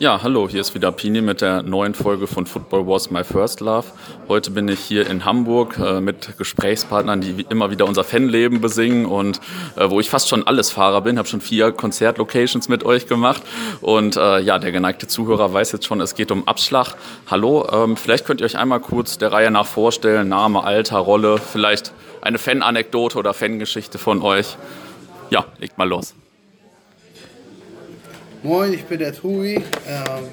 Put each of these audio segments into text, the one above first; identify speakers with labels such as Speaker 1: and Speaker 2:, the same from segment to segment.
Speaker 1: Ja, hallo, hier ist wieder Pini mit der neuen Folge von Football Was My First Love. Heute bin ich hier in Hamburg äh, mit Gesprächspartnern, die immer wieder unser Fanleben besingen und äh, wo ich fast schon alles Fahrer bin, habe schon vier Konzertlocations mit euch gemacht und äh, ja, der geneigte Zuhörer weiß jetzt schon, es geht um Abschlag. Hallo, ähm, vielleicht könnt ihr euch einmal kurz der Reihe nach vorstellen, Name, Alter, Rolle, vielleicht eine Fananekdote oder Fangeschichte von euch. Ja, legt mal los.
Speaker 2: Moin, ich bin der Tui, ähm,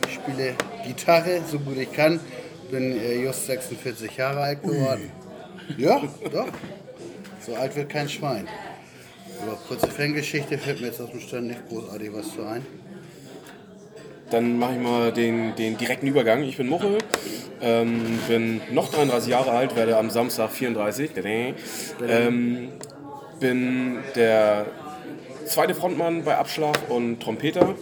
Speaker 2: spiele Gitarre, so gut ich kann. Bin äh, just 46 Jahre alt geworden. Ja, doch. So alt wird kein Schwein. Aber kurze Fangeschichte fällt mir jetzt aus dem Stand nicht großartig was zu ein.
Speaker 3: Dann mache ich mal den, den direkten Übergang. Ich bin Muchel, ähm, bin noch 33 Jahre alt, werde am Samstag 34. Ähm, bin der zweite Frontmann bei Abschlag und Trompeter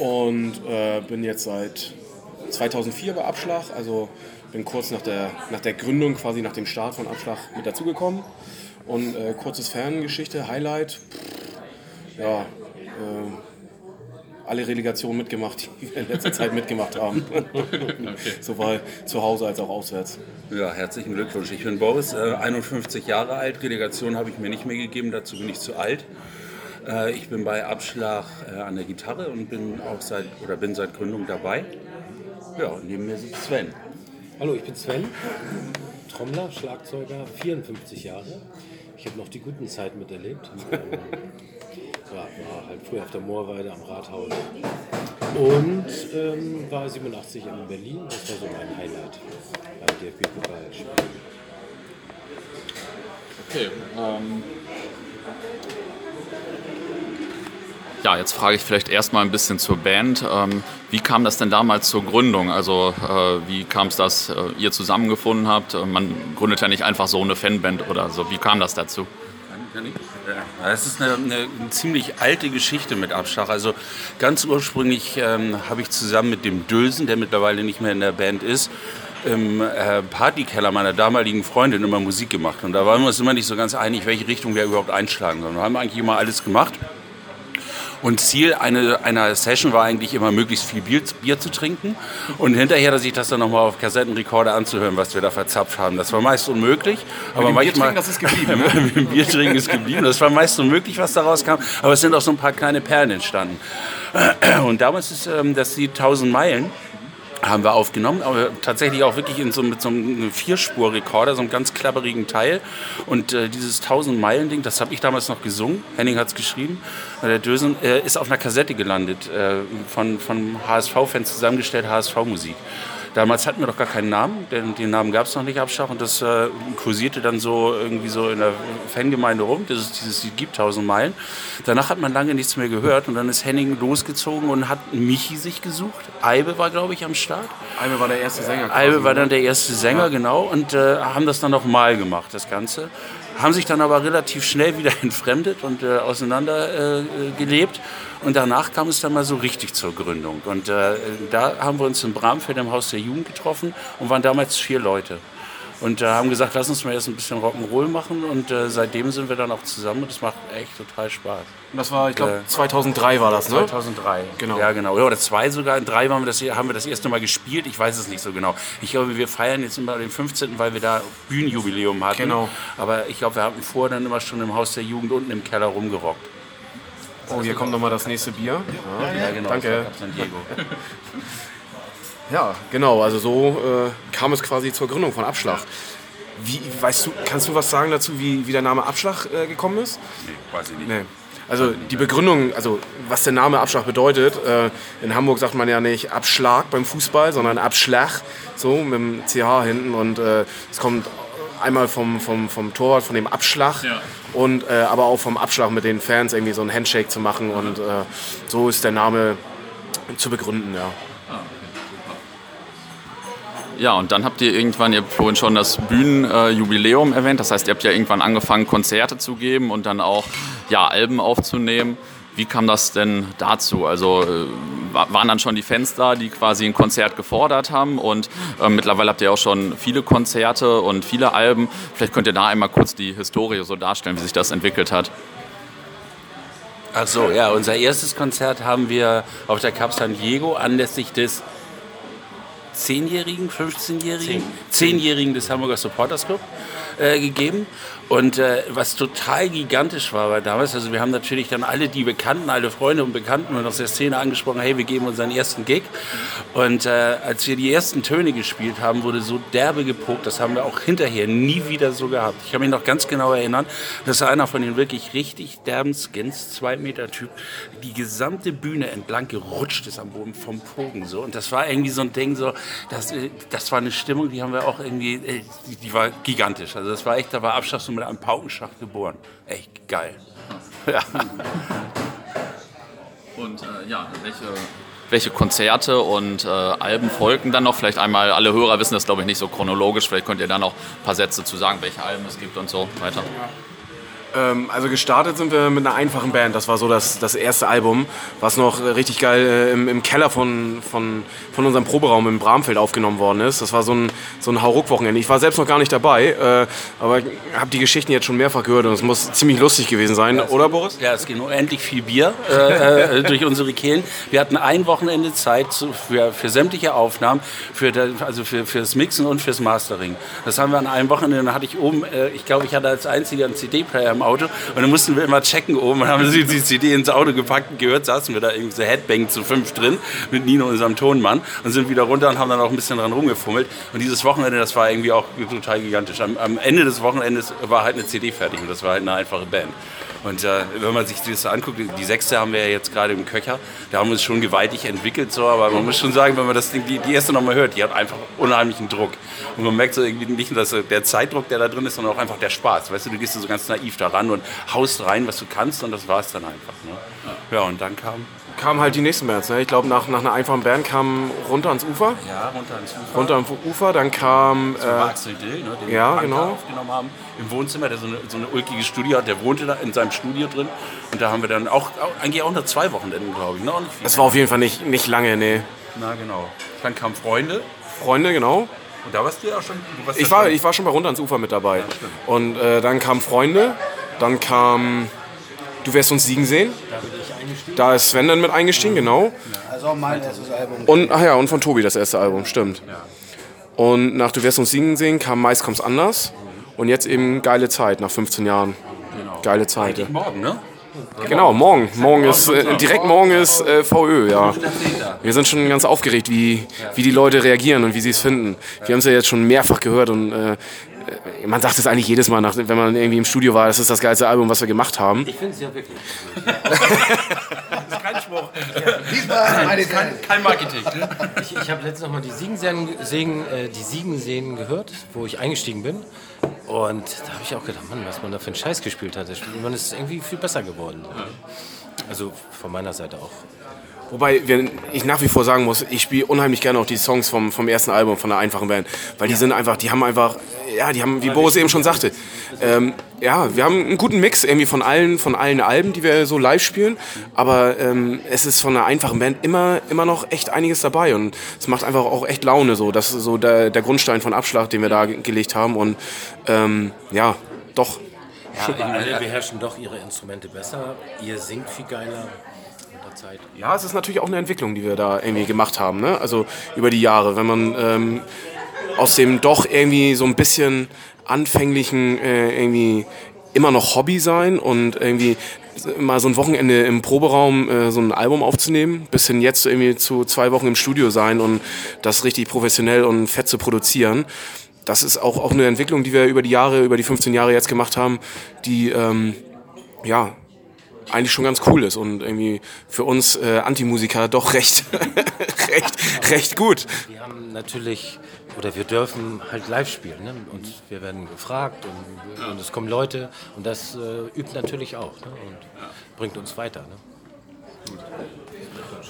Speaker 3: und äh, bin jetzt seit 2004 bei Abschlag, also bin kurz nach der, nach der Gründung, quasi nach dem Start von Abschlag mit dazugekommen. Und äh, kurzes Ferngeschichte, Highlight, pff, ja, äh, alle Relegationen mitgemacht, die wir in letzter Zeit mitgemacht haben. okay. Sowohl zu Hause als auch auswärts.
Speaker 4: Ja, herzlichen Glückwunsch. Ich bin Boris, äh, 51 Jahre alt. Relegation habe ich mir nicht mehr gegeben, dazu bin ich zu alt. Äh, ich bin bei Abschlag äh, an der Gitarre und bin auch seit oder bin seit Gründung dabei. Ja, und neben mir sitzt Sven.
Speaker 5: Hallo, ich bin Sven, Trommler, Schlagzeuger, 54 Jahre. Ich habe noch die guten Zeiten miterlebt. War, war halt früher auf der Moorweide am Rathaus und ähm, war 87 in Berlin. Das war so mein Highlight beim DFB-Pokalspiel.
Speaker 1: Okay, ähm, Ja, jetzt frage ich vielleicht erstmal ein bisschen zur Band. Ähm, wie kam das denn damals zur Gründung? Also äh, wie kam es, dass äh, ihr zusammengefunden habt? Äh, man gründet ja nicht einfach so eine Fanband oder so. Wie kam das dazu?
Speaker 4: Das ist eine, eine, ziemlich alte Geschichte mit Abschlag. Also ganz ursprünglich ähm, habe ich zusammen mit dem Dösen, der mittlerweile nicht mehr in der Band ist, im äh, Partykeller meiner damaligen Freundin immer Musik gemacht. Und da waren wir uns immer nicht so ganz einig, welche Richtung wir überhaupt einschlagen sollen. Wir haben eigentlich immer alles gemacht. Und Ziel eine, einer Session war eigentlich immer, möglichst viel Bier, Bier zu trinken und hinterher sich das dann nochmal auf Kassettenrekorder anzuhören, was wir da verzapft haben. Das war meist unmöglich.
Speaker 3: Aber manchmal, Bier trinken, das ist geblieben.
Speaker 4: Ne? Bier trinken ist geblieben. Das war meist unmöglich, was daraus kam. Aber es sind auch so ein paar kleine Perlen entstanden. Und damals ist ähm, das Lied 1000 Meilen haben wir aufgenommen, aber tatsächlich auch wirklich in so, mit so einem Vierspur-Rekorder, so einem ganz klapperigen Teil. Und äh, dieses 1000-Meilen-Ding, das habe ich damals noch gesungen, Henning hat es geschrieben, der Dösen, äh, ist auf einer Kassette gelandet, äh, von, von HSV-Fans zusammengestellt, HSV-Musik. Damals hatten wir doch gar keinen Namen, denn den Namen gab es noch nicht, Abschach. Und das äh, kursierte dann so irgendwie so in der Fangemeinde rum, dass es dieses Lied gibt, 1000 Meilen. Danach hat man lange nichts mehr gehört und dann ist Henning losgezogen und hat Michi sich gesucht. Eibe war, glaube ich, am Start.
Speaker 3: Eibe war der erste Sänger.
Speaker 4: Eibe war dann der erste Sänger, ja. genau. Und äh, haben das dann nochmal gemacht, das Ganze haben sich dann aber relativ schnell wieder entfremdet und äh, auseinandergelebt. Äh, und danach kam es dann mal so richtig zur Gründung. Und äh, da haben wir uns in Bramfeld im Haus der Jugend getroffen und waren damals vier Leute und äh, haben gesagt, lass uns mal erst ein bisschen Rock'n'Roll machen und äh, seitdem sind wir dann auch zusammen und es macht echt total Spaß.
Speaker 3: Und das war, ich glaube, äh, 2003 war das,
Speaker 4: ne? 2003, genau. Ja, genau. Ja, oder zwei sogar. In drei haben wir, das, haben wir das erste Mal gespielt. Ich weiß es nicht so genau. Ich glaube, wir feiern jetzt immer den 15., weil wir da Bühnenjubiläum hatten.
Speaker 3: Genau.
Speaker 4: Aber ich glaube, wir hatten vorher dann immer schon im Haus der Jugend unten im Keller rumgerockt.
Speaker 3: Oh, hier kommt nochmal das nächste Bier.
Speaker 4: Ja, ja genau.
Speaker 3: Danke. San Diego. Ja, genau. Also so äh, kam es quasi zur Gründung von Abschlag. Wie, weißt du, kannst du was sagen dazu, wie, wie der Name Abschlag äh, gekommen ist?
Speaker 4: Nee, weiß ich nicht.
Speaker 3: Nee. Also die Begründung, also was der Name Abschlag bedeutet, äh, in Hamburg sagt man ja nicht Abschlag beim Fußball, sondern Abschlag, so mit dem CH hinten und äh, es kommt einmal vom, vom, vom Torwart, von dem Abschlag ja. und äh, aber auch vom Abschlag mit den Fans irgendwie so einen Handshake zu machen und äh, so ist der Name zu begründen, ja.
Speaker 1: Ja, und dann habt ihr irgendwann, ihr habt vorhin schon das Bühnenjubiläum äh, erwähnt, das heißt, ihr habt ja irgendwann angefangen, Konzerte zu geben und dann auch ja, Alben aufzunehmen. Wie kam das denn dazu? Also äh, waren dann schon die Fans da, die quasi ein Konzert gefordert haben und äh, mittlerweile habt ihr auch schon viele Konzerte und viele Alben. Vielleicht könnt ihr da einmal kurz die Historie so darstellen, wie sich das entwickelt hat.
Speaker 4: Ach so, ja, unser erstes Konzert haben wir auf der Cup San Diego anlässlich des 10-Jährigen, 15-Jährigen, 10-Jährigen des Hamburger Supporters Club äh, gegeben. Und äh, was total gigantisch war, war damals, also wir haben natürlich dann alle die Bekannten, alle Freunde und Bekannten aus der Szene angesprochen, hey, wir geben unseren ersten Gig. Und äh, als wir die ersten Töne gespielt haben, wurde so derbe gepokt, das haben wir auch hinterher nie wieder so gehabt. Ich kann mich noch ganz genau erinnern, dass einer von den wirklich richtig derben Skins, zwei Meter Typ, die gesamte Bühne entlang gerutscht ist am Boden vom Pogen so. Und das war irgendwie so ein Ding, so, das, äh, das war eine Stimmung, die haben wir auch irgendwie, äh, die, die war gigantisch. Also das war echt, da war so mit einem Paukenschlag geboren. Echt geil. Ja.
Speaker 1: Und äh, ja, welche, welche Konzerte und äh, Alben folgen dann noch? Vielleicht einmal, alle Hörer wissen das glaube ich nicht so chronologisch, vielleicht könnt ihr da noch ein paar Sätze zu sagen, welche Alben es gibt und so weiter.
Speaker 3: Ähm, also gestartet sind wir mit einer einfachen Band. Das war so das, das erste Album, was noch richtig geil äh, im, im Keller von, von, von unserem Proberaum im Bramfeld aufgenommen worden ist. Das war so ein, so ein Hauruck-Wochenende. Ich war selbst noch gar nicht dabei, äh, aber ich habe die Geschichten jetzt schon mehrfach gehört und es muss ziemlich lustig gewesen sein,
Speaker 4: Ja,
Speaker 3: oder Boris?
Speaker 4: Ja, es ging unendlich viel Bier äh, äh, durch unsere Kehlen. Wir hatten ein Wochenende Zeit für, für sämtliche Aufnahmen, für, also für, fürs Mixen und fürs Mastering. Das haben wir an einem Wochenende, dann hatte ich oben, ich glaube, ich hatte als einziger einen CD-Player im Auto und dann mussten wir immer checken oben und haben die, die CD ins Auto gepackt und gehört, saßen wir da irgendwie so Headbang zu fünf drin mit Nino, unserem Tonmann und sind wieder runter und haben dann auch ein bisschen dran rumgefummelt. Und dieses Wochenende, das war irgendwie auch total gigantisch. Am, am Ende des Wochenendes war halt eine CD fertig und das war halt eine einfache Band. Und äh, wenn man sich das so anguckt, die sechste haben wir ja jetzt gerade im Köcher, da haben wir uns schon gewaltig entwickelt, so, aber man muss schon sagen, wenn man das Ding, die, die erste nochmal hört, die hat einfach unheimlichen Druck. Und man merkt so irgendwie nicht nur dass der Zeitdruck, der da drin ist, sondern auch einfach der Spaß. Weißt du, du gehst so ganz naiv da ran und haust rein, was du kannst und das war es dann einfach. Ne? Ja, und dann kam
Speaker 3: Kamen halt die nächsten Bands. Ne? Ich glaube, nach, nach einer einfachen Band kam Runter ans Ufer.
Speaker 4: ja, runter ins Ufer.
Speaker 3: Runter ans Ufer, dann kam... Äh,
Speaker 4: Axel Dill, ne, den
Speaker 3: ja,
Speaker 4: wir
Speaker 3: genau.
Speaker 4: aufgenommen haben im Wohnzimmer, der so eine, so eine ulkige Studio hat. Der wohnte da in seinem Studio drin. Und da haben wir dann auch, eigentlich auch nur zwei Wochenenden, glaube ich. Ne?
Speaker 3: Es war auf jeden Fall nicht, nicht lange, nee.
Speaker 4: Na genau. Dann kamen Freunde.
Speaker 3: Freunde, genau.
Speaker 4: Und da warst du ja auch schon.
Speaker 3: Ich
Speaker 4: ja
Speaker 3: war,
Speaker 4: schon-
Speaker 3: ich war schon bei Runter ans Ufer mit dabei. Und äh, dann kamen Freunde, dann kam Du wirst uns siegen sehen. Da ist Sven dann mit eingestiegen, genau.
Speaker 2: Also mein erstes Album.
Speaker 3: Und, ach ja, und von Tobi das erste Album, stimmt. Und nach Du wirst uns siegen sehen kam Meist kommt's anders. Und jetzt eben Geile Zeit nach 15 Jahren. Geile Zeit. ja.
Speaker 4: Morgen, ne?
Speaker 3: Genau, morgen. Morgen ist, äh, direkt morgen ist äh, VÖ, ja. Wir sind schon ganz aufgeregt, wie, wie die Leute reagieren und wie sie es finden. Wir haben es ja jetzt schon mehrfach gehört und äh, man sagt es eigentlich jedes Mal, nach, wenn man irgendwie im Studio war, das ist das geilste Album, was wir gemacht haben.
Speaker 5: Ich finde es ja wirklich.
Speaker 4: Kein Spruch.
Speaker 2: Diesmal meine Band.
Speaker 4: Kein Marketing.
Speaker 5: Ich, ich habe letztens noch mal die Siegenseen, Segen, äh, die Siegenseen gehört, wo ich eingestiegen bin. Und da habe ich auch gedacht, Mann, was man da für einen Scheiß gespielt hat. Das Man ist irgendwie viel besser geworden. Also von meiner Seite auch.
Speaker 3: Wobei ich nach wie vor sagen muss, ich spiele unheimlich gerne auch die Songs vom, vom ersten Album, von der einfachen Band. Weil die sind einfach, die haben einfach, ja, die haben, wie Boris eben schon sagte, ähm, ja, wir haben einen guten Mix irgendwie von allen, von allen Alben, die wir so live spielen. Aber ähm, es ist von einer einfachen Band immer, immer noch echt einiges dabei. Und es macht einfach auch echt Laune so. Das ist so der, der Grundstein von Abschlag, den wir da ge- gelegt haben. Und ähm, ja, doch.
Speaker 5: Aber alle beherrschen doch ihre Instrumente besser. Ihr singt viel geiler der Zeit.
Speaker 3: Ja, es ist natürlich auch eine Entwicklung, die wir da irgendwie gemacht haben. Ne? Also über die Jahre, wenn man ähm, aus dem doch irgendwie so ein bisschen anfänglichen äh, irgendwie immer noch Hobby sein und irgendwie mal so ein Wochenende im Proberaum äh, so ein Album aufzunehmen, bis hin jetzt irgendwie zu zwei Wochen im Studio sein und das richtig professionell und fett zu produzieren. Das ist auch, auch eine Entwicklung, die wir über die Jahre, über die 15 Jahre jetzt gemacht haben, die ähm, ja, eigentlich schon ganz cool ist und irgendwie für uns äh, Antimusiker doch recht, recht, recht gut.
Speaker 5: Wir haben natürlich, oder wir dürfen halt live spielen. Ne? Und wir werden gefragt und, und es kommen Leute. Und das äh, übt natürlich auch ne? und bringt uns weiter. Ne?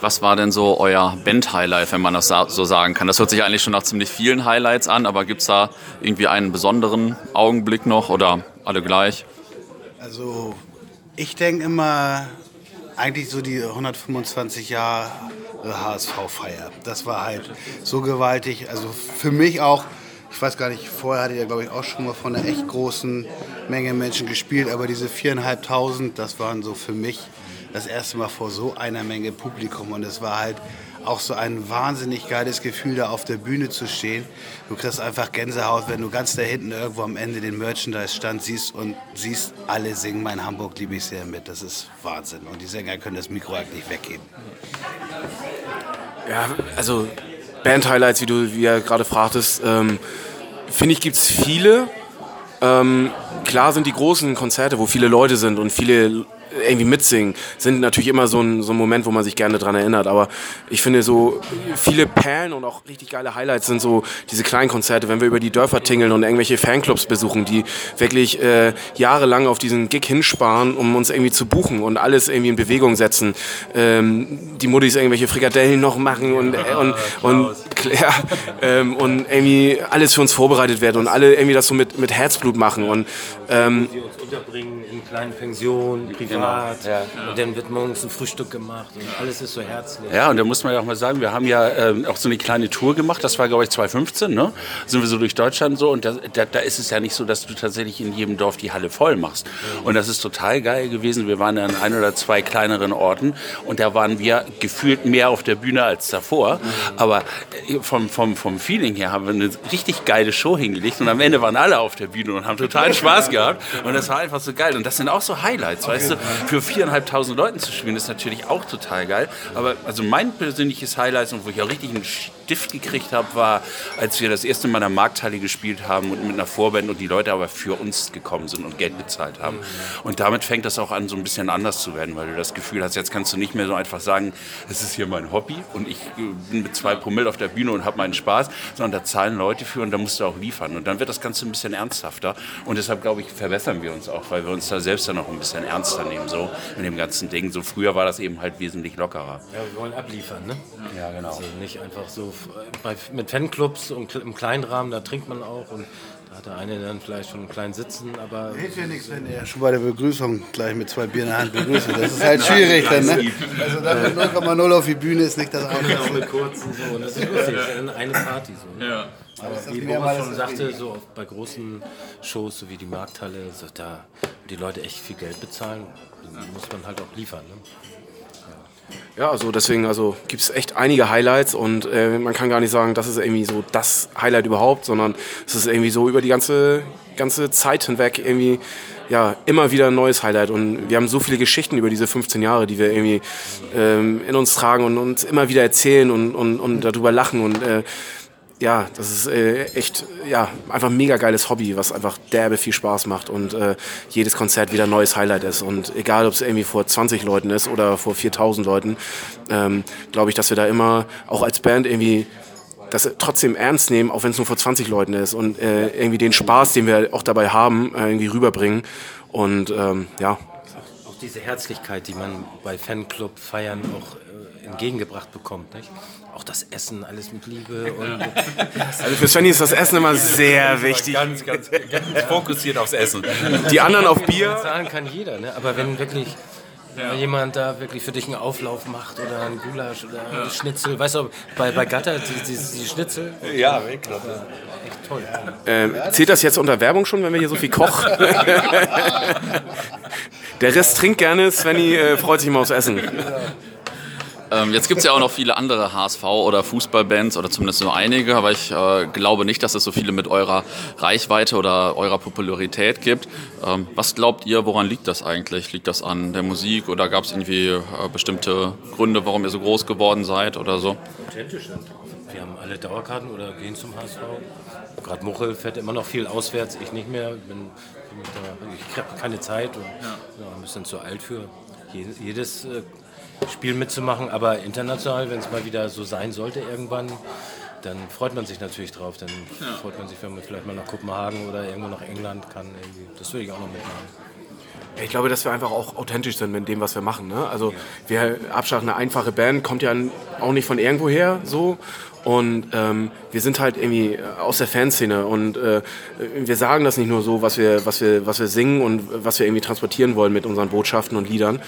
Speaker 1: Was war denn so euer Band-Highlight, wenn man das so sagen kann? Das hört sich eigentlich schon nach ziemlich vielen Highlights an, aber gibt es da irgendwie einen besonderen Augenblick noch oder alle gleich?
Speaker 2: Also ich denke immer, eigentlich so die 125 Jahre HSV-Feier. Das war halt so gewaltig. Also für mich auch, ich weiß gar nicht, vorher hatte ich ja glaube ich auch schon mal von einer echt großen Menge Menschen gespielt, aber diese viereinhalbtausend, das waren so für mich das erste Mal vor so einer Menge Publikum und es war halt auch so ein wahnsinnig geiles Gefühl, da auf der Bühne zu stehen. Du kriegst einfach Gänsehaut, wenn du ganz da hinten irgendwo am Ende den Merchandise-Stand siehst und siehst, alle singen mein Hamburg liebe ich sehr mit. Das ist Wahnsinn. Und die Sänger können das Mikro halt nicht weggeben.
Speaker 3: Ja, also Band-Highlights, wie du wie ja gerade fragtest, ähm, finde ich, gibt es viele. Ähm, klar sind die großen Konzerte, wo viele Leute sind und viele irgendwie mitsingen, sind natürlich immer so ein, so ein Moment, wo man sich gerne dran erinnert. Aber ich finde so viele Perlen und auch richtig geile Highlights sind so diese kleinen Konzerte, wenn wir über die Dörfer tingeln und irgendwelche Fanclubs besuchen, die wirklich äh, jahrelang auf diesen Gig hinsparen, um uns irgendwie zu buchen und alles irgendwie in Bewegung setzen. Ähm, die Muttis irgendwelche Frikadellen noch machen und, äh, und, und, ja, ähm, und irgendwie alles für uns vorbereitet wird und alle irgendwie das so mit, mit Herzblut machen. Und, ähm,
Speaker 5: die uns unterbringen in kleinen Pensionen, privat. Und dann wird morgens ein Frühstück gemacht und alles ist so herzlich.
Speaker 4: Ja, und da muss man ja auch mal sagen, wir haben ja ähm, auch so eine kleine Tour gemacht, das war glaube ich 2015, ne? Sind wir so durch Deutschland so und da, da, da ist es ja nicht so, dass du tatsächlich in jedem Dorf die Halle voll machst. Und das ist total geil gewesen. Wir waren an ein oder zwei kleineren Orten und da waren wir gefühlt mehr auf der Bühne als davor. Aber äh, vom, vom, vom Feeling her haben wir eine richtig geile Show hingelegt und am Ende waren alle auf der Bühne und haben total Spaß gehabt. Und das war einfach so geil. Und das sind auch so Highlights, weißt du? Für viereinhalbtausend Leuten zu spielen, ist natürlich auch total geil. Aber also mein persönliches Highlight und wo ich auch richtig einen Stift gekriegt habe, war, als wir das erste Mal in der Markthalle gespielt haben und mit einer Vorband und die Leute aber für uns gekommen sind und Geld bezahlt haben. Und damit fängt das auch an, so ein bisschen anders zu werden, weil du das Gefühl hast, jetzt kannst du nicht mehr so einfach sagen, es ist hier mein Hobby und ich äh, bin mit zwei Promille auf der Bühne und habe meinen Spaß, sondern da zahlen Leute für und da musst du auch liefern. Und dann wird das Ganze ein bisschen ernsthafter. Und deshalb, glaube ich, verbessern wir uns auch, weil wir uns da selbst dann noch ein bisschen ernster nehmen, so in dem ganzen Ding. So früher war das eben halt wesentlich lockerer.
Speaker 5: Ja, wir wollen abliefern, ne?
Speaker 4: Ja, genau.
Speaker 5: Also nicht einfach so bei, mit Fanclubs und im kleinen Rahmen, da trinkt man auch und da hat der eine dann vielleicht schon einen kleinen Sitzen, aber
Speaker 2: Hilft ja nichts, wenn er schon bei der Begrüßung gleich mit zwei Bier in der Hand begrüßt. Das ist halt schwierig dann, ne? Also dann mit 0,0 auf die Bühne ist nicht das Einfachste.
Speaker 5: mit kurzen so. Und das ist lustig, das ist eine Party so. Ne? Aber wie Boris schon sagte, so bei großen Shows, so wie die Markthalle, so da die Leute echt viel Geld bezahlen, muss man halt auch liefern. Ne?
Speaker 3: Ja, also deswegen also gibt es echt einige Highlights und äh, man kann gar nicht sagen, das ist irgendwie so das Highlight überhaupt, sondern es ist irgendwie so über die ganze, ganze Zeit hinweg irgendwie ja, immer wieder ein neues Highlight. Und wir haben so viele Geschichten über diese 15 Jahre, die wir irgendwie ähm, in uns tragen und uns immer wieder erzählen und, und, und darüber lachen. Und äh, ja, das ist äh, echt ja, einfach ein mega geiles Hobby, was einfach derbe viel Spaß macht und äh, jedes Konzert wieder ein neues Highlight ist. Und egal, ob es irgendwie vor 20 Leuten ist oder vor 4000 Leuten, ähm, glaube ich, dass wir da immer auch als Band irgendwie das trotzdem ernst nehmen, auch wenn es nur vor 20 Leuten ist und äh, irgendwie den Spaß, den wir auch dabei haben, äh, irgendwie rüberbringen. Und ähm, ja,
Speaker 5: diese Herzlichkeit, die man bei Fanclub-Feiern auch äh, entgegengebracht bekommt. Nicht? Auch das Essen, alles mit Liebe. Und,
Speaker 3: also für Svenny ist das Essen immer sehr wichtig.
Speaker 1: Ganz, ganz, ganz fokussiert aufs Essen.
Speaker 3: Die anderen auf Bier.
Speaker 5: Zahlen kann jeder, ne? aber wenn wirklich mal jemand da wirklich für dich einen Auflauf macht oder einen Gulasch oder ein Schnitzel, weißt du, bei, bei Gatter, die, die, die Schnitzel,
Speaker 1: Ja, wirklich.
Speaker 5: echt toll.
Speaker 3: Ähm, zählt das jetzt unter Werbung schon, wenn wir hier so viel kochen? Der Rest trinkt gerne, Svenny äh, freut sich immer aufs Essen.
Speaker 1: Ähm, jetzt gibt es ja auch noch viele andere HSV- oder Fußballbands oder zumindest nur einige, aber ich äh, glaube nicht, dass es so viele mit eurer Reichweite oder eurer Popularität gibt. Ähm, was glaubt ihr, woran liegt das eigentlich? Liegt das an der Musik oder gab es irgendwie äh, bestimmte Gründe, warum ihr so groß geworden seid oder so?
Speaker 5: Authentisch sind. Wir haben alle Dauerkarten oder gehen zum HSV. Gerade Muchel fährt immer noch viel auswärts, ich nicht mehr. Bin, bin da, ich habe keine Zeit und ja. ein bisschen zu alt für jedes, jedes äh, Spiel mitzumachen. Aber international, wenn es mal wieder so sein sollte irgendwann, dann freut man sich natürlich drauf. Dann freut man sich, wenn man vielleicht mal nach Kopenhagen oder irgendwo nach England kann. Irgendwie. Das würde ich auch noch mitmachen.
Speaker 3: Ich glaube, dass wir einfach auch authentisch sind mit dem, was wir machen. Ne? Also wir Abschlag eine einfache Band kommt ja auch nicht von irgendwo her so. Und ähm, wir sind halt irgendwie aus der Fanszene und äh, wir sagen das nicht nur so, was wir, was, wir, was wir singen und was wir irgendwie transportieren wollen mit unseren Botschaften und Liedern,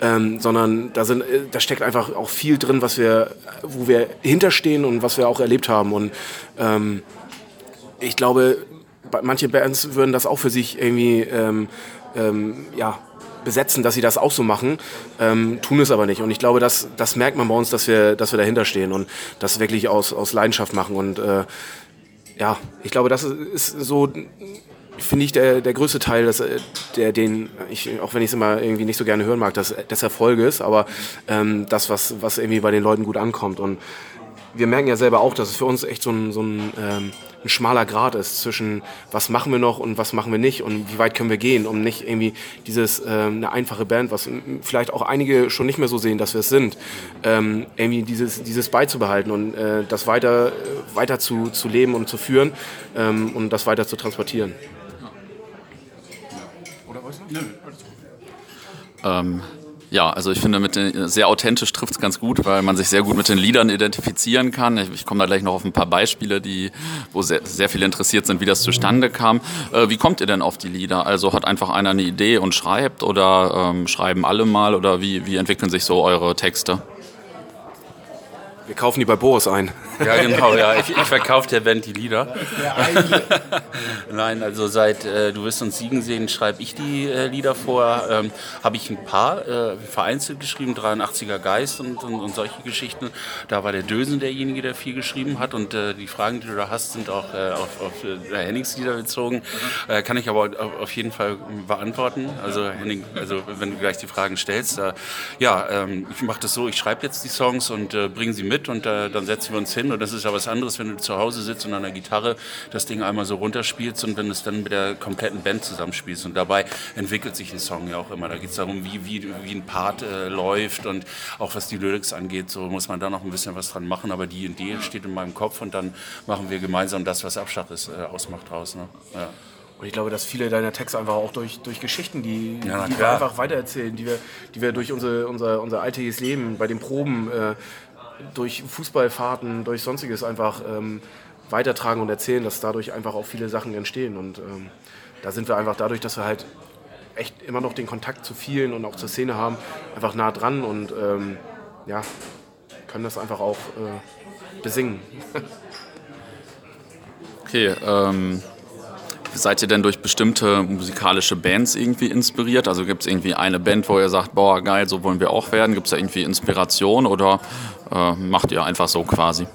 Speaker 3: ähm, sondern da, sind, äh, da steckt einfach auch viel drin, was wir, wo wir hinterstehen und was wir auch erlebt haben. Und ähm, ich glaube, manche Bands würden das auch für sich irgendwie ähm, ähm, ja, besetzen, dass sie das auch so machen, ähm, tun es aber nicht. Und ich glaube, das, das merkt man bei uns, dass wir, dass wir dahinter stehen und das wirklich aus, aus Leidenschaft machen. Und äh, ja, ich glaube, das ist so, finde ich, der, der größte Teil, dass, der, den, ich, auch wenn ich es immer irgendwie nicht so gerne hören mag, des, des Erfolges, aber ähm, das, was, was irgendwie bei den Leuten gut ankommt. Und wir merken ja selber auch, dass es für uns echt so ein, so ein, ähm, ein schmaler Grad ist zwischen was machen wir noch und was machen wir nicht und wie weit können wir gehen, um nicht irgendwie dieses ähm, eine einfache Band, was vielleicht auch einige schon nicht mehr so sehen, dass wir es sind, ähm, irgendwie dieses, dieses beizubehalten und äh, das weiter, weiter zu, zu leben und zu führen ähm, und das weiter zu transportieren.
Speaker 1: Ähm, ja, also ich finde, mit den, sehr authentisch trifft es ganz gut, weil man sich sehr gut mit den Liedern identifizieren kann. Ich, ich komme da gleich noch auf ein paar Beispiele, die, wo sehr, sehr viele interessiert sind, wie das zustande kam. Äh, wie kommt ihr denn auf die Lieder? Also hat einfach einer eine Idee und schreibt oder ähm, schreiben alle mal oder wie, wie entwickeln sich so eure Texte?
Speaker 3: Wir kaufen die bei Boris ein.
Speaker 4: Ja, genau, ja. Ich, ich verkaufe der Band die Lieder. Nein, also seit äh, Du wirst uns siegen sehen, schreibe ich die äh, Lieder vor. Ähm, Habe ich ein paar äh, vereinzelt geschrieben, 83er Geist und, und, und, solche Geschichten. Da war der Dösen derjenige, der viel geschrieben hat. Und äh, die Fragen, die du da hast, sind auch äh, auf, auf äh, Hennings Lieder bezogen. Mhm. kann ich aber auf jeden Fall beantworten. Also, Henning, also wenn du gleich die Fragen stellst. ja, ähm, ich mache das so, ich schreibe jetzt die Songs und bringe sie mit und dann setzen wir uns hin hin. Und das ist ja was anderes, wenn du zu Hause sitzt und an der Gitarre das Ding einmal so runterspielst und wenn du es dann mit der kompletten Band zusammenspielst. Und dabei entwickelt sich ein Song ja auch immer. Da geht es darum, wie, wie, wie ein Part äh, läuft und auch was die Lyrics angeht, so muss man da noch ein bisschen was dran machen. Aber die Idee steht in meinem Kopf und dann machen wir gemeinsam das, was Abschlag ist, äh, ausmacht draus. Ne? Ja.
Speaker 3: Und ich glaube, dass viele deiner Texte einfach auch durch, durch Geschichten, die, ja, die wir einfach weitererzählen, die wir, die wir durch unsere, unser, unser alltägliches Leben bei den Proben äh, durch Fußballfahrten, durch sonstiges einfach ähm, weitertragen und erzählen, dass dadurch einfach auch viele Sachen entstehen. Und ähm, da sind wir einfach dadurch, dass wir halt echt immer noch den Kontakt zu vielen und auch zur Szene haben, einfach nah dran und ähm, ja, können das einfach auch äh, besingen.
Speaker 1: okay, ähm, Seid ihr denn durch bestimmte musikalische Bands irgendwie inspiriert? Also gibt es irgendwie eine Band, wo ihr sagt, boah, geil, so wollen wir auch werden? Gibt es da irgendwie Inspiration oder macht ihr einfach so quasi?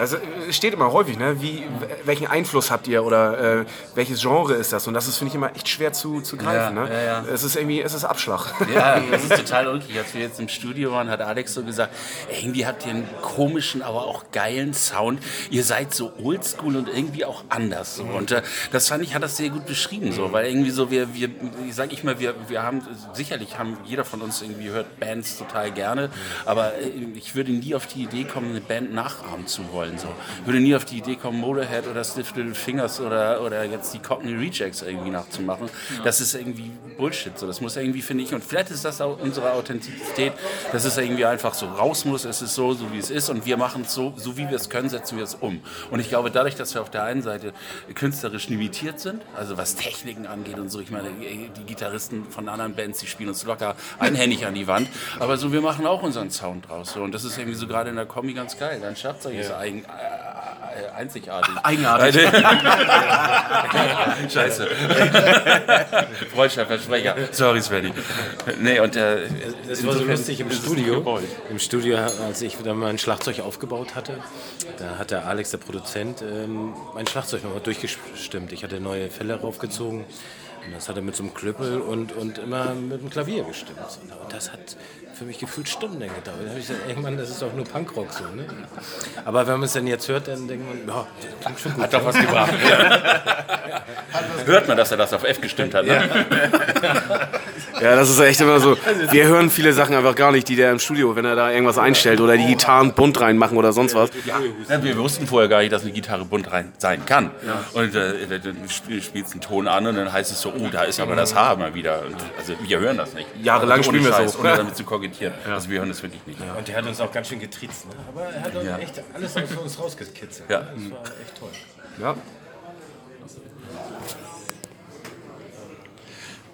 Speaker 3: Das also, steht immer häufig, ne? Wie, welchen Einfluss habt ihr oder äh, welches Genre ist das? Und das ist, finde ich, immer echt schwer zu, zu greifen. Ja, ne? ja, ja. Es ist irgendwie, es ist Abschlag.
Speaker 4: Ja, das ist total ulkig. Als wir jetzt im Studio waren, hat Alex so gesagt, irgendwie habt ihr einen komischen, aber auch geilen Sound. Ihr seid so oldschool und irgendwie auch anders. So. Und äh, das fand ich, hat das sehr gut beschrieben, so, weil irgendwie so, wir, wir sag ich mal, wir, wir haben, sicherlich haben jeder von uns irgendwie hört Bands total gerne, aber äh, ich würde nie auf die Idee kommen, eine Band nachahmen zu wollen. So. Würde nie auf die Idee kommen, Motorhead oder Stiff Little Fingers oder, oder jetzt die Cockney Rejects irgendwie nachzumachen. Ja. Das ist irgendwie Bullshit. So. Das muss irgendwie, finde ich, und vielleicht ist das auch unsere Authentizität, dass es irgendwie einfach so raus muss. Es ist so, so wie es ist und wir machen es so, so wie wir es können, setzen wir es um. Und ich glaube, dadurch, dass wir auf der einen Seite künstlerisch limitiert sind, also was Techniken angeht und so, ich meine, die Gitarristen von anderen Bands, die spielen uns locker einhändig an die Wand, aber so, wir machen auch unseren Sound draus. So. Und das ist irgendwie so gerade in der Kombi ganz geil. Dein Schlagzeug ja. ist eigen, äh, einzigartig.
Speaker 3: Eigenartig.
Speaker 4: Scheiße. Freundschaftsversprecher. Sorry, Svenny. Nee, und, äh,
Speaker 5: das war so lustig im Studio. Im Studio, als ich wieder mein Schlagzeug aufgebaut hatte, da hat der Alex, der Produzent, ähm, mein Schlagzeug nochmal durchgestimmt. Ich hatte neue Fälle raufgezogen. Und das hat er mit so einem Klüppel und, und immer mit dem Klavier gestimmt. Und das hat für mich gefühlt stundenlang gedauert. Da habe ich gesagt, irgendwann, das ist doch nur Punkrock so. Ne? Aber wenn man es dann jetzt hört, dann denkt man, ja, das klingt schon gut.
Speaker 4: Hat doch was gebracht. Hört man, dass er das auf F gestimmt hat. Ne?
Speaker 3: Ja. ja, das ist echt immer so. Wir hören viele Sachen einfach gar nicht, die der im Studio, wenn er da irgendwas einstellt oder die Gitarren bunt reinmachen oder sonst was.
Speaker 4: Ja, wir wussten vorher gar nicht, dass eine Gitarre bunt rein sein kann. Und äh, dann spielst einen Ton an und dann heißt es so, oh, da ist aber das Haar mal wieder. Und, also wir hören das nicht.
Speaker 3: Jahrelang
Speaker 4: also
Speaker 3: spielen wir so.
Speaker 4: Ohne damit zu irritieren. Ja. Also wir hören das wirklich nicht.
Speaker 5: Ja. Und der hat uns auch ganz schön getriezt. Ne? Aber er hat ja. echt alles aus uns rausgekitzelt.
Speaker 4: Ja.
Speaker 5: Das war echt toll.
Speaker 3: Ja.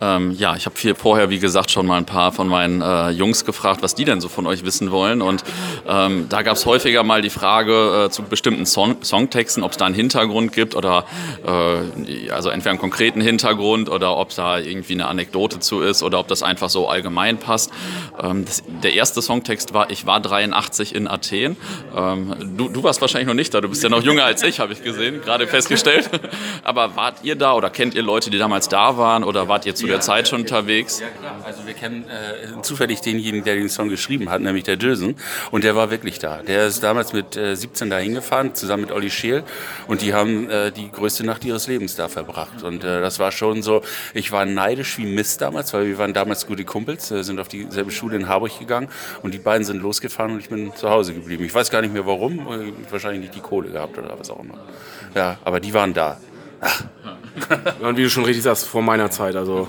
Speaker 1: Ähm, ja, ich habe vorher, wie gesagt, schon mal ein paar von meinen äh, Jungs gefragt, was die denn so von euch wissen wollen. Und ähm, da gab es häufiger mal die Frage äh, zu bestimmten Song Songtexten, ob es da einen Hintergrund gibt oder äh, also entweder einen konkreten Hintergrund oder ob da irgendwie eine Anekdote zu ist oder ob das einfach so allgemein passt. Ähm, das, der erste Songtext war Ich war 83 in Athen. Ähm, du, du warst wahrscheinlich noch nicht da, du bist ja noch jünger als ich, habe ich gesehen, gerade festgestellt. Aber wart ihr da oder kennt ihr Leute, die damals da waren oder wart ihr zu der Zeit schon unterwegs?
Speaker 4: Ja, klar. Also wir kennen äh, zufällig denjenigen, der den Song geschrieben hat, nämlich der Dösen. Und der war wirklich da. Der ist damals mit äh, 17 da hingefahren, zusammen mit Olli Scheel. Und die haben äh, die größte Nacht ihres Lebens da verbracht. Und äh, das war schon so, ich war neidisch wie Mist damals, weil wir waren damals gute Kumpels, äh, sind auf dieselbe Schule in Harburg gegangen. Und die beiden sind losgefahren und ich bin zu Hause geblieben. Ich weiß gar nicht mehr warum, äh, wahrscheinlich nicht die Kohle gehabt oder was auch immer. Ja, aber die waren da. Ach.
Speaker 3: Und wie du schon richtig sagst, vor meiner Zeit. Also.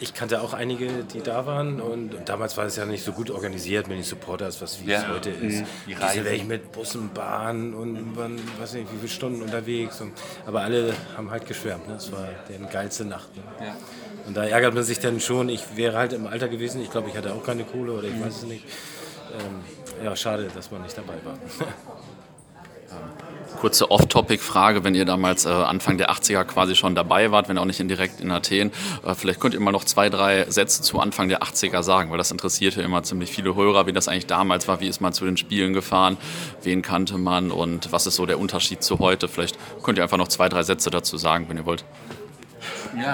Speaker 5: Ich kannte auch einige, die da waren und, und damals war es ja nicht so gut organisiert mit den Supporters, was wie
Speaker 4: Ja.
Speaker 5: es heute ist.
Speaker 4: Mhm. Die Reisen.
Speaker 5: sind wirklich mit Bussen, Bahnen und waren, weiß nicht, wie viele Stunden unterwegs. Und, aber alle haben halt geschwärmt. Ne? Das war deren geilste Nacht. Ne? Und da ärgert man sich dann schon. Ich wäre halt im Alter gewesen. Ich glaube, ich hatte auch keine Kohle oder ich weiß es nicht. Ähm, ja, schade, dass man nicht dabei war.
Speaker 1: Kurze Off-Topic-Frage, wenn ihr damals äh, Anfang der 80er quasi schon dabei wart, wenn auch nicht in direkt in Athen. Äh, vielleicht könnt ihr mal noch zwei, drei Sätze zu Anfang der 80er sagen, weil das interessiert ja immer ziemlich viele Hörer, wie das eigentlich damals war, wie ist man zu den Spielen gefahren, wen kannte man und was ist so der Unterschied zu heute. Vielleicht könnt ihr einfach noch zwei, drei Sätze dazu sagen, wenn ihr wollt.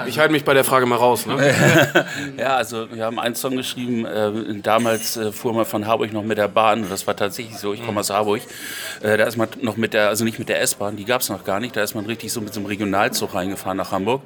Speaker 3: Ich halte mich bei der Frage mal raus. Ne?
Speaker 4: Ja, also wir haben einen Song geschrieben, äh, damals äh, fuhr man von Harburg noch mit der Bahn, das war tatsächlich so, ich komme aus Harburg, äh, da ist man noch mit der, also nicht mit der S-Bahn, die gab es noch gar nicht, da ist man richtig so mit so einem Regionalzug reingefahren nach Hamburg,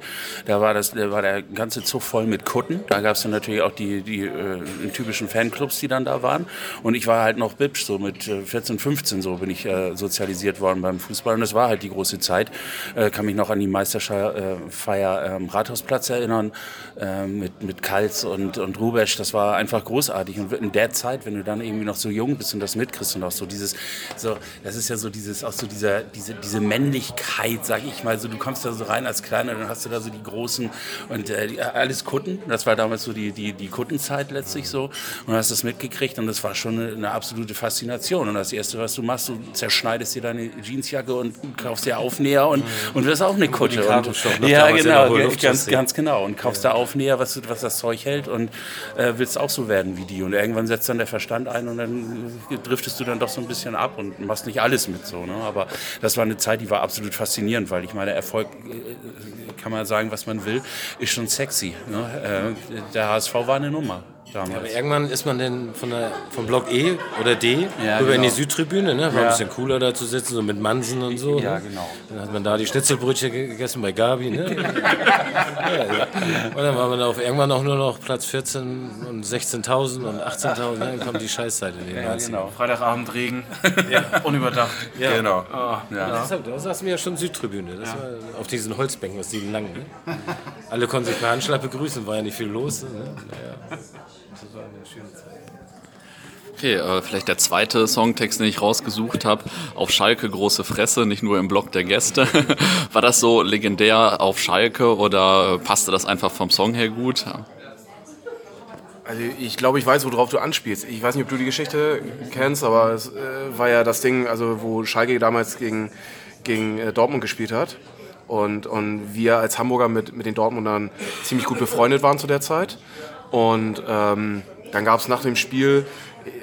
Speaker 4: da war, das, da war der ganze Zug voll mit Kutten, da gab es dann natürlich auch die, die äh, typischen Fanclubs, die dann da waren. Und ich war halt noch Bibsch, so mit äh, 14, 15 so bin ich äh, sozialisiert worden beim Fußball. Und das war halt die große Zeit, äh, kann mich noch an die Meisterfeier äh, am Rathausplatz erinnern, äh, mit, mit Kals und, und Rubesch, das war einfach großartig. Und in der Zeit, wenn du dann irgendwie noch so jung bist und das mitkriegst und auch so dieses, so, das ist ja so dieses, auch so dieser, diese, diese Männlichkeit, sag ich mal, so du kommst da so rein als Kleiner, dann hast du da so die großen und äh, die, alles Kutten, das war damals so die, die, die Kuttenzeit letztlich so. Und hast das mitgekriegt und das war schon eine, eine absolute Faszination. Und das Erste, was du machst, du zerschneidest dir deine Jeansjacke und kaufst dir Aufnäher und, und wirst auch eine Kutte. Und, ja, genau,
Speaker 5: Luft
Speaker 4: ganz, ganz genau. Und kaufst da Aufnäher, was, was das Zeug hält und äh, willst auch so werden wie die. Und irgendwann setzt dann der Verstand ein und dann driftest du dann doch so ein bisschen ab und machst nicht alles mit so. Ne? Aber das war eine Zeit, die war absolut faszinierend, weil ich meine, Erfolg, äh, kann man sagen, was man will, ist schon sexy. Ne? Äh, der HSV war eine Nummer damals.
Speaker 5: Aber irgendwann ist man dann von der, vom Block E oder D
Speaker 4: Ja,
Speaker 5: rüber in die
Speaker 4: genau.
Speaker 5: Südtribüne, ne? War
Speaker 4: Ja.
Speaker 5: ein bisschen cooler da zu sitzen, so mit Mansen und so.
Speaker 4: Ja,
Speaker 5: ne?
Speaker 4: genau.
Speaker 5: Dann hat man da die Schnitzelbrötchen ge- gegessen bei Gabi, ne? ja, ja. Und dann war man auf irgendwann auch nur noch Platz 14 und 16.000 und 18.000, ne? dann kommt die Scheißzeit in den
Speaker 4: ja,
Speaker 5: 90ern.
Speaker 4: genau.
Speaker 3: Freitagabend Regen, unüberdacht.
Speaker 4: genau.
Speaker 5: Deshalb, da saßen wir ja schon Südtribüne. Das war auf diesen Holzbänken, aus diesen langen. Ne? Alle konnten sich per Handschlag begrüßen, war ja nicht viel los. Ne? Naja, das war eine schöne Zeit.
Speaker 1: Okay, äh, vielleicht der zweite Songtext, den ich rausgesucht habe. Auf Schalke große Fresse, nicht nur im Block der Gäste. War das so legendär auf Schalke oder passte das einfach vom Song her gut?
Speaker 3: Also ich glaube, ich weiß, worauf du anspielst. Ich weiß nicht, ob du die Geschichte kennst, aber es äh, war ja das Ding, also wo Schalke damals gegen, gegen äh, Dortmund gespielt hat. Und, und wir als Hamburger mit, mit den Dortmundern ziemlich gut befreundet waren zu der Zeit. Und ähm, dann gab es nach dem Spiel,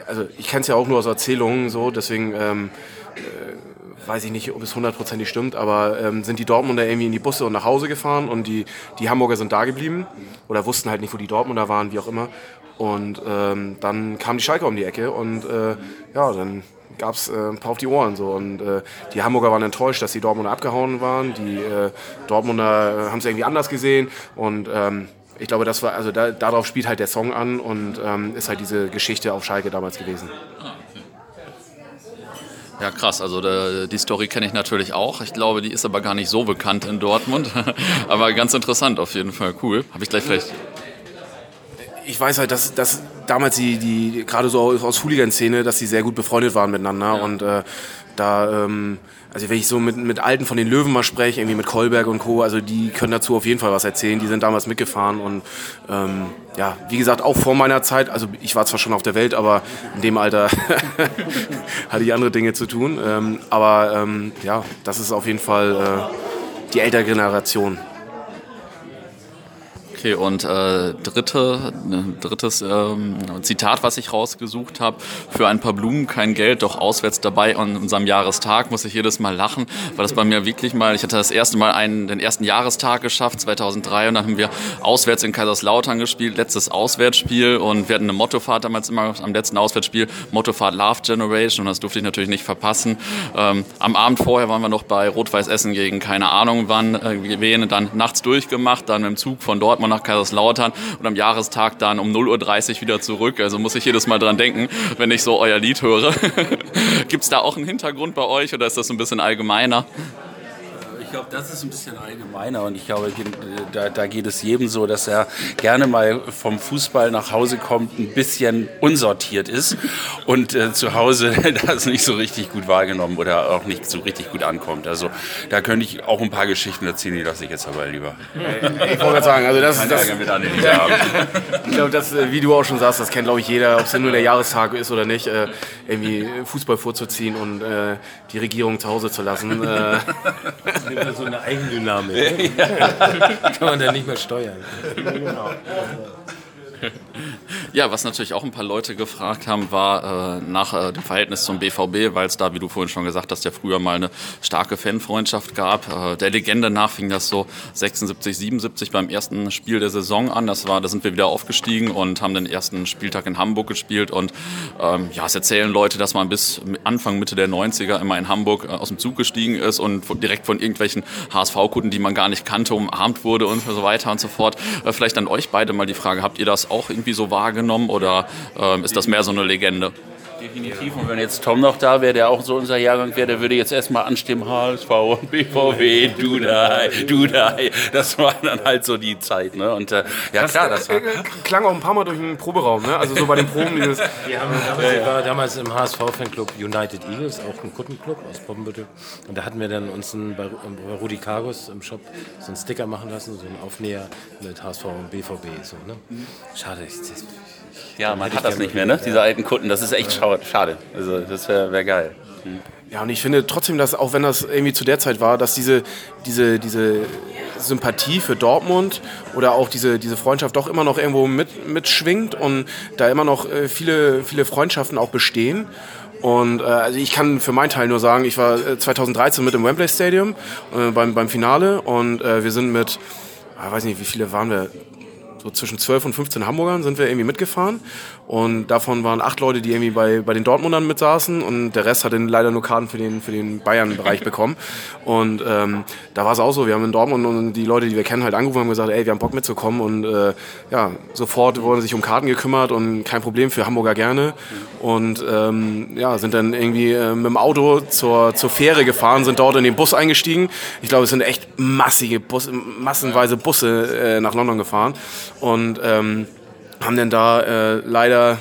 Speaker 3: also ich kenne es ja auch nur aus Erzählungen so, deswegen ähm, äh, weiß ich nicht, ob es hundertprozentig stimmt, aber ähm, sind die Dortmunder irgendwie in die Busse und nach Hause gefahren und die, die Hamburger sind da geblieben oder wussten halt nicht, wo die Dortmunder waren, wie auch immer. Und ähm, dann kam die Schalke um die Ecke und äh, ja, dann gab es äh, ein paar auf die Ohren so und äh, die Hamburger waren enttäuscht, dass die Dortmunder abgehauen waren. Die äh, Dortmunder äh, haben es irgendwie anders gesehen und ähm, ich glaube, das war also da, darauf spielt halt der Song an und ähm, ist halt diese Geschichte auf Schalke damals gewesen.
Speaker 1: Ja, krass. Also der, die Story kenne ich natürlich auch. Ich glaube, die ist aber gar nicht so bekannt in Dortmund. aber ganz interessant auf jeden Fall. Cool. Habe ich gleich vielleicht.
Speaker 3: ich weiß halt, dass, dass damals die, die gerade so aus Hooligan-Szene, dass die sehr gut befreundet waren miteinander und äh, da, ähm, also wenn ich so mit, mit Alten von den Löwen mal spreche, irgendwie mit Kolberg und Co., also die können dazu auf jeden Fall was erzählen. Die sind damals mitgefahren und ähm, ja, wie gesagt, auch vor meiner Zeit, also ich war zwar schon auf der Welt, aber in dem Alter hatte ich andere Dinge zu tun. Ähm, aber ähm, ja, das ist auf jeden Fall äh, die ältere Generation.
Speaker 1: Okay, und äh, dritte, ne, drittes ähm, Zitat, was ich rausgesucht habe, für ein paar Blumen kein Geld, doch auswärts dabei an unserem Jahrestag muss ich jedes Mal lachen, weil das bei mir wirklich mal, ich hatte das erste Mal einen, den ersten Jahrestag geschafft, 2003, und dann haben wir auswärts in Kaiserslautern gespielt, letztes Auswärtsspiel und wir hatten eine Mottofahrt damals immer am letzten Auswärtsspiel, Mottofahrt Love Generation und das durfte ich natürlich nicht verpassen. Ähm, am Abend vorher waren wir noch bei Rot-Weiß Essen gegen keine Ahnung wann, äh, wen, dann nachts durchgemacht, dann im Zug von Dortmund nach Kaiserslautern und am Jahrestag dann um 0.30 Uhr wieder zurück. Also muss ich jedes Mal dran denken, wenn ich so euer Lied höre. Gibt es da auch einen Hintergrund bei euch oder ist das ein bisschen allgemeiner?
Speaker 4: Ich glaube, das ist ein bisschen allgemeiner und ich glaube, da, da, geht es jedem so, dass er gerne mal vom Fußball nach Hause kommt, ein bisschen unsortiert ist und äh, zu Hause das nicht so richtig gut wahrgenommen oder auch nicht so richtig gut ankommt. Also da könnte ich auch ein paar Geschichten erzählen, die lasse ich jetzt aber lieber.
Speaker 3: Ich wollte gerade sagen, also das ist das.
Speaker 4: Mit ja.
Speaker 3: Ich glaube, das, äh, wie du auch schon sagst, das kennt glaube ich jeder, ob es nur der Jahrestag ist oder nicht, äh, irgendwie Fußball vorzuziehen und äh, die Regierung zu Hause zu lassen. Äh,
Speaker 5: so eine Eigendynamik. Kann man dann nicht mehr steuern.
Speaker 3: genau.
Speaker 1: Ja, was natürlich auch ein paar Leute gefragt haben, war äh, nach äh, dem Verhältnis zum BVB, weil es da, wie du vorhin schon gesagt hast, ja früher mal eine starke Fanfreundschaft gab. Äh, der Legende nach fing das so 76, 77 beim ersten Spiel der Saison an. Das war, da sind wir wieder aufgestiegen und haben den ersten Spieltag in Hamburg gespielt. Und ähm, ja, es erzählen Leute, dass man bis Anfang, Mitte der 90er immer in Hamburg äh, aus dem Zug gestiegen ist und direkt von irgendwelchen HSV-Kunden, die man gar nicht kannte, umarmt wurde und so weiter und so fort. Äh, vielleicht an euch beide mal die Frage, habt ihr das auch irgendwie so wahrgenommen oder ähm, ist das mehr so eine Legende?
Speaker 4: Definitiv. Und wenn jetzt Tom noch da wäre, der auch so unser Jahrgang wäre, der würde jetzt erstmal anstimmen, HSV und BVW, du da, du da. Das war dann halt so die Zeit. Ne? Und äh, ja
Speaker 3: das,
Speaker 4: klar, das war...
Speaker 3: Äh, klang auch ein paar Mal durch den Proberaum, ne? also so bei den Proben dieses...
Speaker 5: Wir haben damals, ich war damals im HSV-Fanclub United Eagles, auch ein Kuttenclub aus Poppenbüttel. Und da hatten wir dann uns einen, bei, bei Rudi Kargus im Shop so einen Sticker machen lassen, so einen Aufnäher mit HSV und BVB. So, ne? Schade, ich, das,
Speaker 4: ja, man hat das nicht mehr, ne? Diese alten Kutten, das ist echt schade. Also das wäre wär geil.
Speaker 3: Hm. Ja, und ich finde trotzdem, dass auch wenn das irgendwie zu der Zeit war, dass diese, diese, diese Sympathie für Dortmund oder auch diese, diese Freundschaft doch immer noch irgendwo mit, mitschwingt und da immer noch äh, viele, viele Freundschaften auch bestehen. Und äh, also ich kann für meinen Teil nur sagen, ich war 2013 äh, mit im Wembley Stadium äh, beim, beim Finale und äh, wir sind mit, ich ah, weiß nicht, wie viele waren wir, zwischen 12 und 15 Hamburgern sind wir irgendwie mitgefahren. Und davon waren acht Leute, die irgendwie bei, bei den Dortmundern mitsaßen. Und der Rest hat dann leider nur Karten für den, für den Bayern-Bereich bekommen. Und ähm, da war es auch so. Wir haben in Dortmund und die Leute, die wir kennen, halt angerufen und haben gesagt, ey, wir haben Bock mitzukommen. Und äh, ja, sofort wurden sich um Karten gekümmert und kein Problem für Hamburger gerne. Und ähm, ja, sind dann irgendwie äh, mit dem Auto zur, zur Fähre gefahren, sind dort in den Bus eingestiegen. Ich glaube, es sind echt massige Bus, massenweise Busse äh, nach London gefahren und ähm, haben dann da äh, leider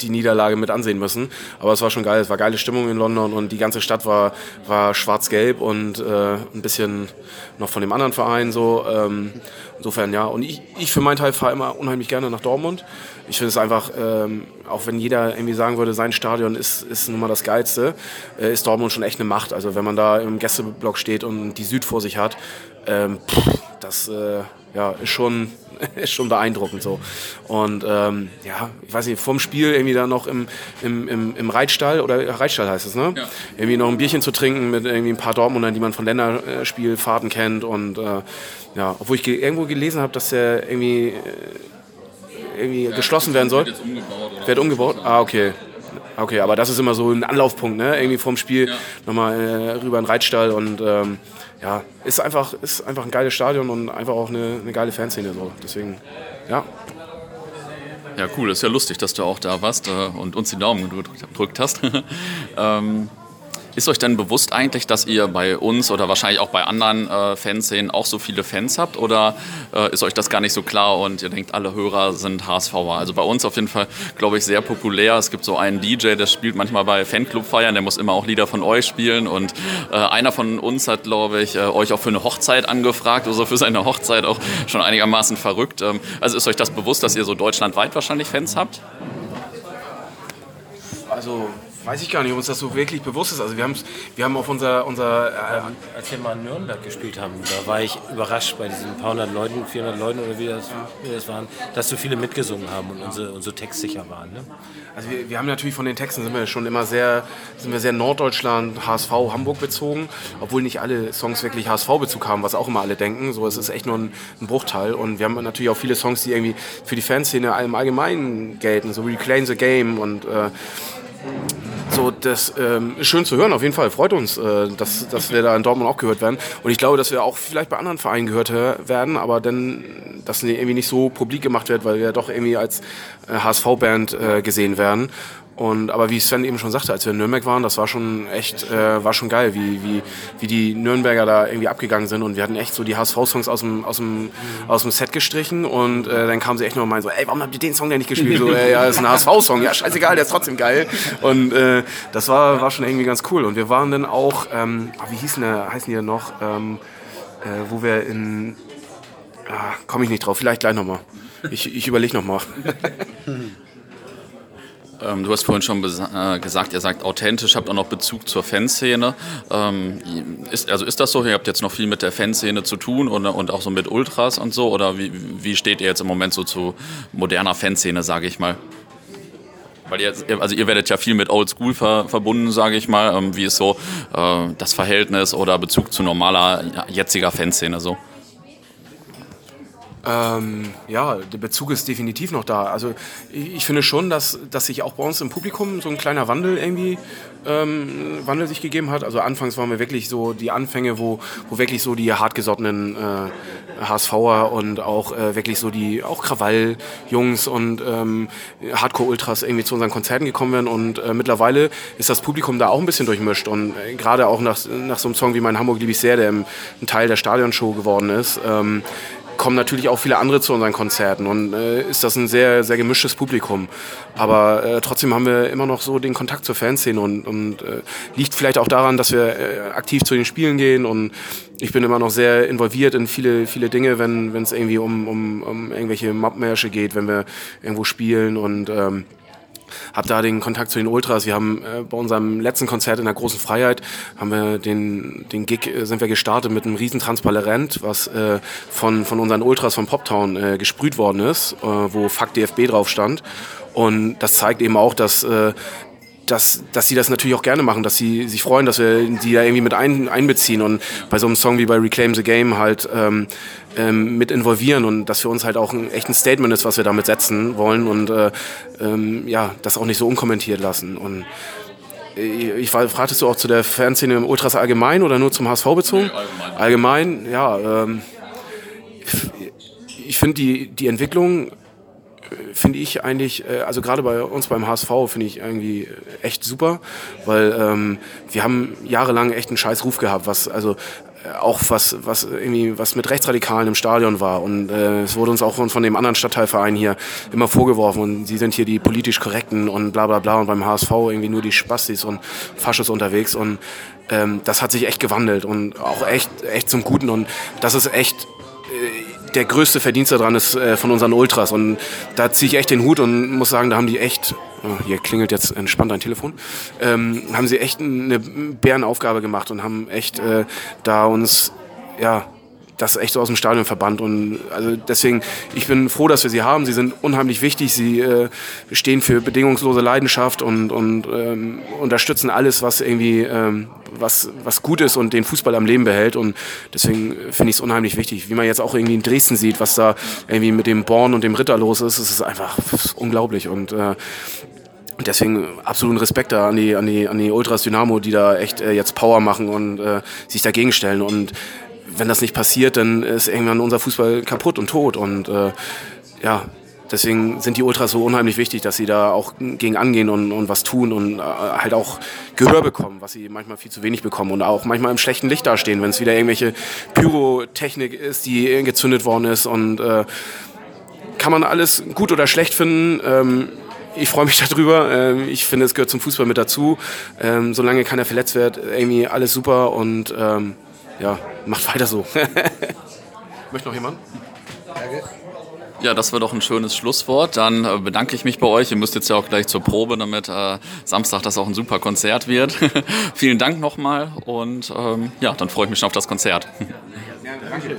Speaker 3: die Niederlage mit ansehen müssen. Aber es war schon geil, es war geile Stimmung in London und die ganze Stadt war, war schwarz-gelb und äh, ein bisschen noch von dem anderen Verein so. Ähm, insofern ja. Und ich, ich für meinen Teil fahre immer unheimlich gerne nach Dortmund. Ich finde es einfach, ähm, auch wenn jeder irgendwie sagen würde, sein Stadion ist, ist nun mal das Geilste, äh, ist Dortmund schon echt eine Macht. Also wenn man da im Gästeblock steht und die Süd vor sich hat, ähm, pff, das äh, ja, ist schon ist schon beeindruckend so. Und ähm, ja, ich weiß nicht, vorm Spiel irgendwie da noch im, im, im, im Reitstall, oder Reitstall heißt es, ne? Ja. Irgendwie noch ein Bierchen zu trinken mit irgendwie ein paar Dortmundern, die man von Länderspielfahrten kennt. Und äh, ja, obwohl ich ge irgendwo gelesen habe, dass der irgendwie, äh, irgendwie ja, geschlossen werden soll. Wird umgebaut. Wird umgebaut? Ah, okay. Okay, aber das ist immer so ein Anlaufpunkt, ne? Irgendwie vorm Spiel ja. nochmal äh, rüber in den Reitstall und ähm, ja, ist einfach, ist einfach ein geiles Stadion und einfach auch eine, eine geile Fanszene. So. Deswegen, ja.
Speaker 1: Ja, cool. Ist ja lustig, dass du auch da warst äh, und uns die Daumen gedrückt hast. ähm, Ist euch denn bewusst eigentlich, dass ihr bei uns oder wahrscheinlich auch bei anderen äh, Fanszenen auch so viele Fans habt? Oder äh, ist euch das gar nicht so klar und ihr denkt, alle Hörer sind HSVer? Also bei uns auf jeden Fall, glaube ich, sehr populär. Es gibt so einen DJ, der spielt manchmal bei Fanclub-Feiern, der muss immer auch Lieder von euch spielen. Und äh, einer von uns hat, glaube ich, äh, euch auch für eine Hochzeit angefragt, also für seine Hochzeit auch schon einigermaßen verrückt. Ähm, also ist euch das bewusst, dass ihr so deutschlandweit wahrscheinlich Fans habt?
Speaker 3: Also weiß ich gar nicht, ob uns das so wirklich bewusst ist. Also wir, wir haben auf unser... unser äh,
Speaker 5: Als wir mal in Nürnberg gespielt haben, da war ich überrascht bei diesen paar hundert Leuten, 400 Leuten oder wie das, wie das waren, dass so viele mitgesungen haben und unsere, unsere textsicher waren. Ne?
Speaker 3: Also wir, wir haben natürlich von den Texten sind wir schon immer sehr, sind wir sehr Norddeutschland, HSV, Hamburg bezogen, obwohl nicht alle Songs wirklich HSV-Bezug haben, was auch immer alle denken. So, es ist echt nur ein, ein, Bruchteil. Und wir haben natürlich auch viele Songs, die irgendwie für die Fanszene im Allgemeinen gelten, so Reclaim the Game und äh, so, das ähm, ist schön zu hören, auf jeden Fall. Freut uns, äh, dass, dass wir da in Dortmund auch gehört werden. Und ich glaube, dass wir auch vielleicht bei anderen Vereinen gehört werden, aber dann, dass irgendwie nicht so publik gemacht wird, weil wir doch irgendwie als HSV-Band äh, gesehen werden. Und, aber wie Sven eben schon sagte, als wir in Nürnberg waren, das war schon echt, äh, war schon geil, wie, wie, wie die Nürnberger da irgendwie abgegangen sind. Und wir hatten echt so die HSV-Songs aus dem, aus, dem, aus dem Set gestrichen. Und äh, dann kamen sie echt noch mal so, ey, warum habt ihr den Song denn nicht gespielt? So, ey, ja, ist ein HSV-Song. Ja, scheißegal, der ist trotzdem geil. Und äh, das war, war schon irgendwie ganz cool. Und wir waren dann auch, ähm, wie hießen der, heißen die denn noch, ähm, äh, wo wir in, ah, komme ich nicht drauf, vielleicht gleich nochmal. Ich, ich überlege nochmal.
Speaker 1: Ähm, du hast vorhin schon äh, gesagt, ihr sagt authentisch, habt auch noch Bezug zur Fanszene. Ähm, ist, also ist das so? Ihr habt jetzt noch viel mit der Fanszene zu tun und, und auch so mit Ultras und so? Oder wie, wie steht ihr jetzt im Moment so zu moderner Fanszene, sage ich mal? Weil ihr, also ihr werdet ja viel mit Old School ver, verbunden, sage ich mal. Ähm, wie ist so äh, das Verhältnis oder Bezug zu normaler jetziger Fanszene so?
Speaker 3: Ähm, ja, der Bezug ist definitiv noch da. Also ich finde schon, dass, dass sich auch bei uns im Publikum so ein kleiner Wandel irgendwie ähm, Wandel sich gegeben hat. Also anfangs waren wir wirklich so die Anfänge, wo, wo wirklich so die hartgesottenen äh, HSVer und auch äh, wirklich so die auch Krawall-Jungs und ähm, Hardcore-Ultras irgendwie zu unseren Konzerten gekommen werden. Und äh, mittlerweile ist das Publikum da auch ein bisschen durchmischt. Und äh, gerade auch nach, nach so einem Song wie Mein Hamburg liebe ich sehr, der ein Teil der Stadionshow geworden ist, ähm, kommen natürlich auch viele andere zu unseren Konzerten und äh, ist das ein sehr, sehr gemischtes Publikum. Aber äh, trotzdem haben wir immer noch so den Kontakt zur Fanszene und, und äh, liegt vielleicht auch daran, dass wir äh, aktiv zu den Spielen gehen und ich bin immer noch sehr involviert in viele, viele Dinge, wenn es irgendwie um, um, um irgendwelche Mobmärsche geht, wenn wir irgendwo spielen und ähm, habe da den Kontakt zu den Ultras. Wir haben äh, bei unserem letzten Konzert in der großen Freiheit haben wir den, den Gig äh, sind wir gestartet mit einem riesen Transparent, was äh, von, von unseren Ultras von Poptown äh, gesprüht worden ist, äh, wo Fuck DFB drauf stand. Und das zeigt eben auch, dass äh, dass, dass sie das natürlich auch gerne machen, dass sie sich freuen, dass wir die da irgendwie mit ein, einbeziehen und bei so einem Song wie bei Reclaim the Game halt ähm, ähm, mit involvieren und dass für uns halt auch ein echtes Statement ist, was wir damit setzen wollen und äh, ähm, ja, das auch nicht so unkommentiert lassen. Und äh, ich war, fragtest du auch zu der Fanszene im Ultras allgemein oder nur zum HSV bezogen? Nee, allgemein. allgemein, ja. Ähm, ich finde die, die Entwicklung finde ich eigentlich, äh, also gerade bei uns beim HSV finde ich irgendwie echt super, weil ähm, wir haben jahrelang echt einen scheiß Ruf gehabt, was also äh, auch was, was irgendwie was mit Rechtsradikalen im Stadion war. Und äh, es wurde uns auch von dem anderen Stadtteilverein hier immer vorgeworfen und sie sind hier die politisch korrekten und bla bla bla und beim HSV irgendwie nur die Spastis und Faschos unterwegs. Und ähm, das hat sich echt gewandelt und auch echt, echt zum Guten. Und das ist echt. Äh, der größte Verdienst daran ist äh, von unseren Ultras. Und da ziehe ich echt den Hut und muss sagen, da haben die echt, oh, hier klingelt jetzt entspannt ein Telefon, ähm, haben sie echt eine Bärenaufgabe gemacht und haben echt äh, da uns ja, das echt so aus dem Stadion verbannt. Und also deswegen, ich bin froh, dass wir sie haben. Sie sind unheimlich wichtig. Sie äh, stehen für bedingungslose Leidenschaft und, und ähm, unterstützen alles, was irgendwie ähm, was, was gut ist und den Fußball am Leben behält. Und deswegen finde ich es unheimlich wichtig. Wie man jetzt auch irgendwie in Dresden sieht, was da irgendwie mit dem Born und dem Ritter los ist, ist es einfach ist unglaublich. Und äh, deswegen absoluten Respekt da an die, an die, an die Ultras Dynamo, die da echt äh, jetzt Power machen und äh, sich dagegen stellen. Und wenn das nicht passiert, dann ist irgendwann unser Fußball kaputt und tot. Und äh, ja, deswegen sind die Ultras so unheimlich wichtig, dass sie da auch gegen angehen und, und was tun und äh, halt auch Gehör bekommen, was sie manchmal viel zu wenig bekommen und auch manchmal im schlechten Licht dastehen, wenn es wieder irgendwelche Pyrotechnik ist, die gezündet worden ist und äh, kann man alles gut oder schlecht finden. Ähm, ich freue mich darüber. Ähm, ich finde, es gehört zum Fußball mit dazu. Ähm, solange keiner verletzt wird, irgendwie alles super und ähm, ja, macht weiter so. Möchte noch jemand?
Speaker 1: Ja, das war doch ein schönes Schlusswort. Dann äh, bedanke ich mich bei euch. Ihr müsst jetzt ja auch gleich zur Probe, damit äh, Samstag das auch ein super Konzert wird. Vielen Dank nochmal und ähm, ja, dann freue ich mich schon auf das Konzert.
Speaker 3: Ja, danke.